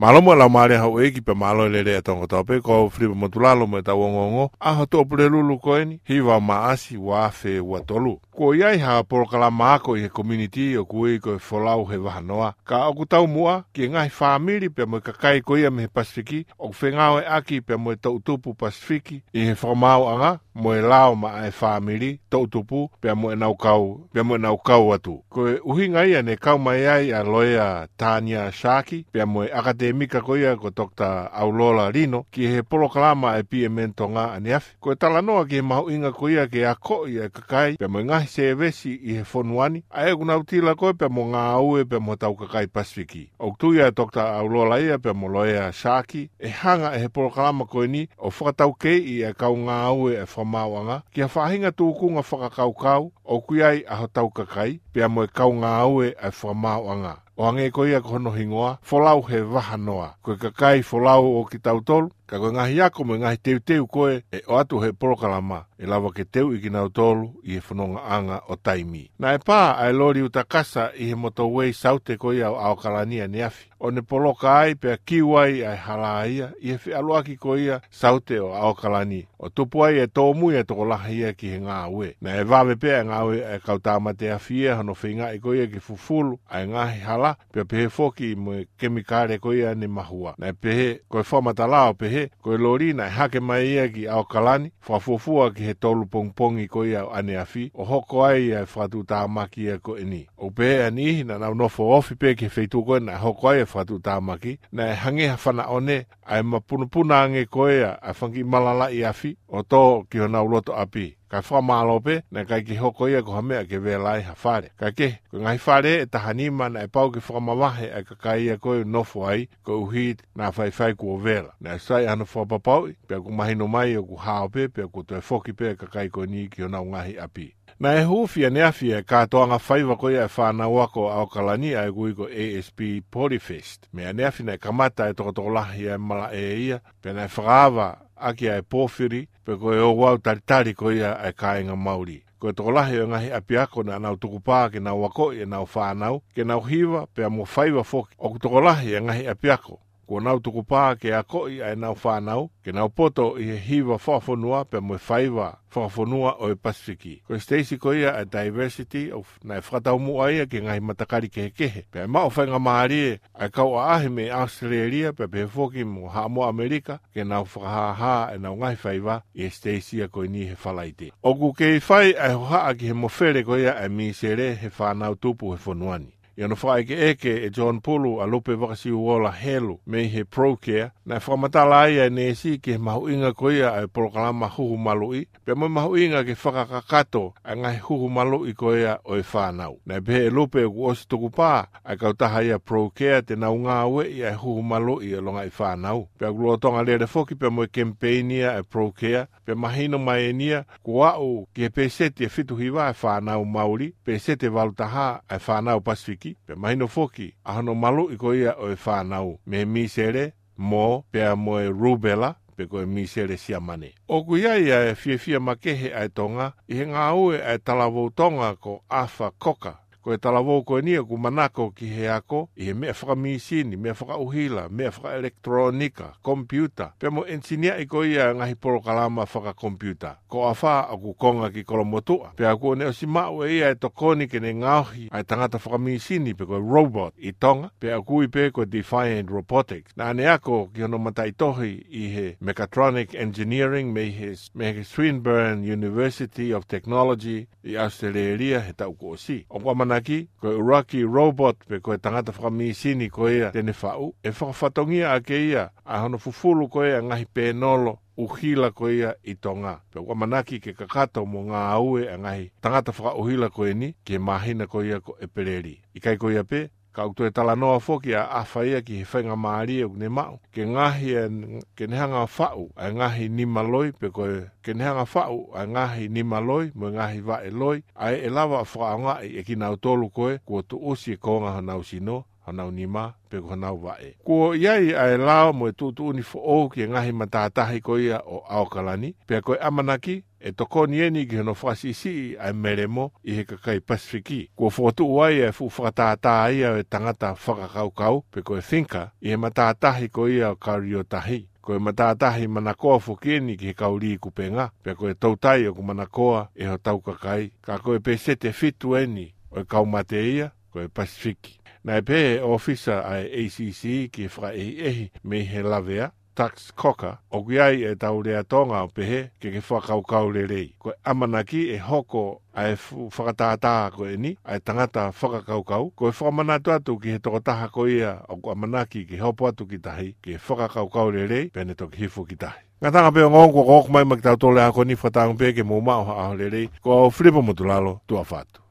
Malomo la mare ha we ki pe malo le le tonga tope ko fri mo tulalo mo ta wongongo a ha to pre lulu ko ni hi va ma asi wa fe wa tolu ko yai ha por kala ma ko i community o ku e ko folau he wa noa ka o ku tau mua ki nga family pe mo ka kai ko i me pasifiki o fe nga o aki pe mo to tupu pasifiki i he formao anga mo lao ma ae whamiri, tau tupu, pia mo e nau kau, pia mo nau kau atu. Ko e uhi ngai ane kau mai ai a loea Tania Shaki, pia mo e akademika ko ia ko Dr. Aulola Rino, ki he polo kalama e pia mento ngā ane afi. Ko e tala ki he mahu inga ko ia ki a ko i e kakai, pia mo e ngahi se e i he fonuani, a e kuna utila ko e pia mo ngā aue pia mo tau kakai pasifiki. Ok ia Dr. Aulola ia pia mo loea Shaki, e hanga e he polo kalama ko ni, o whakatau kei i e kau ngā aue e mawanga kia whahinga tūku ngā whakakaukau o kui ai aho tau kakai, pia moe kau ngā aue ai whamau anga. O ange ko ia ko hono hingoa, folau he waha noa. Koe kakai folau o ki tau tolu, ka koe ngahi ako moe ngahi teu teu koe, e o atu he porokalama, e lawa ke teu i ki nau tolu, i he whanonga anga o taimi. Na e pā, ai lori utakasa i he motowei saute ko ia o aokalania ni afi. O ne poloka ai, pia kiwai ai hala ia, i he whi aluaki ko ia saute o aokalani. O tupu ai e tō mui e tō laha ki he ngā ue. Na e vawe pē ngā awe e kau te awhia hano whinga e koia ki fufulu a e ngahi hala pia pehe foki i mui kemikare koia ni mahua. Nei pehe koe whamata lao pehe koe lorina e hake mai ia ki au kalani whafufua ki he tolu pongpongi koia ane awhi o hoko ai e whatu tāma ki e koe ni. O pehe ani ihi na nau nofo ofi pe ki feitu koe na hoko ai e whatu tāma ki na e hange hawhana one a e punupuna ange koia a whanki malala i awhi o tō ki hona loto api ka fa malo na ka ki hoko ia ko hame ke ve lai ha fare ka ke ko ngai fare e ta hani ma e pau ki fa ma e ka ka ia ko no fo ko hi na fai fai ko vela na sai ana fo papau pau pe ko mai no mai ko ha pe pe ko te fo ki pe ka ka ko ni ki ona ngai api Na e hufia ne afia e katoa ngā whaiva koe e whānau ako au kalani a gui e ko ASP Polyfest. me ne afi na e kamata e tokotokolahi e mala e ia, pena e whakaava aki ai pōwhiri, pe koe o wau taritari ko ia ai e kāinga Māori. Ko e toko lahi o ngahi api ako na nau tukupā ke nau wako e nau whānau, ke nau hiwa pe a mō whaiwa fōki. O ku toko lahi o ngahi api ako, Ko nau tuku pā ke a koi ai nau whānau, ke nau poto i he hiwa whakafonua pe mwe whaiwa whakafonua o e Pasifiki. Ko e Stacey ko ia a Diversity of nai whakatau mua ia ke ngahi matakari ke hekehe. Pe ai e mao whainga maharie ai kau a ahi me Australia pe pe hefoki mo haamua Amerika ke nau whakahaha e nau ngahi whaiwa i e Stacey a koi ni he whalaite. O ku kei whai ai hoha a ki he mofere ko ia ai mi sere he whānau tupu he whonuani. Ia no whae ke eke e John Pulu a lupe wakasi uola helu me he ProCare Na e whakamatala ai e nesi ke mahu inga ko ia e huhu malui. Pea mo mahu inga ke whakakakato a ngai huhu malui ko o e whanau. Na e pehe lupe e kuosi tuku pā a kautaha ia ProCare care te nau ngā ue ia e huhu malui e longa i whanau. Pea kuloa tonga lere foki pe mo e kempeinia e ProCare pe mahino mai e nia kua au ke pesete e fituhiwa e whanau mauri. Pesete valutaha e whanau pasifiki foki pe mai no foki ahano malu i ko ia o e whanau me misere mo pe a mo e rubela pe ko e misere si mane. O kuia ia e fie fie makehe ai tonga i he ngā e ai talavou tonga ko afa koka ko e talavo ko e nia ku manako ki he ako i he mea whaka misini, mea whaka uhila, mea whaka elektronika, kompiuta. Pea mo ensinia i ko ia ngahi poro kalama whaka kompiuta. Ko a wha a ku konga ki kolomotua. Pea ku ne o si mau e ia e tokoni ke ne ngauhi ai tangata whaka misini pe ko e robot i tonga. Pea ku i pe ko Defiant Robotics. Na ne ako ki hono matai tohi i he Mechatronic Engineering me he, me Swinburne University of Technology i Australia he tau ko o si. O kwa Iraki, ko Iraki Robot pe ko tangata whakamisini ko ia tene whau, e whakafatongia ake ia, a hono fufulu ko ia ngahi pēnolo, uhila ko ia i tonga. Pe kwa manaki ke kakato mo ngā aue a ngahi, tangata whakauhila ko ia ni, ke mahina ko ia ko epereri. Ikai ko ia pe, ka utu e tala noa foki a awhaia ki he whainga maari e ne mau. Ke ngahi e kenehanga whau a ngahi ni maloi pe koe kenehanga whau a ngahi ni maloi mo e ngahi va e loi a e lava a whaangai e ki nau tolu koe kua tu osi e konga hana usino hanau ni ma pe ko hanau wae. Ko iai ai lao mo e tutu uni fo o ki ngahi matatahi ko ia o Aokalani pe ko e amanaki e toko e ni eni ki hano fasisi ai mere mo i he kakai pasifiki. Ko fotu uai e fu whakatata ia e tangata kau pe ko thinka e i he matatahi ko ia o kariotahi. tahi. Ko e matatahi mana koa fukieni ki he kauri i kupenga pe ko e tautai o ku mana e ho tau kakai. Ka ko e pesete fitu eni o e kaumate ia ko e pasifiki. Nei pē e ofisa ai ACC ki whra e ehi me he lavea, Tax Cocker, o kui ai e tau rea tonga o pehe ke ke whakaukau le rei. Koe amanaki e hoko ai whakatātā ko e ni, ai tangata kau. whakakaukau, koe whamanatu atu ki he tokotaha ko ia o kua amanaki ki hopo atu ki tahi, ke he whakakaukau le rei, pene toki hifu ki tahi. Ngā tanga pēo ngong kua kōkumai maki tau tōle ako ni whatāngu pē ke mōmao haa le rei, koe au flipa mutu lalo, tua whātu.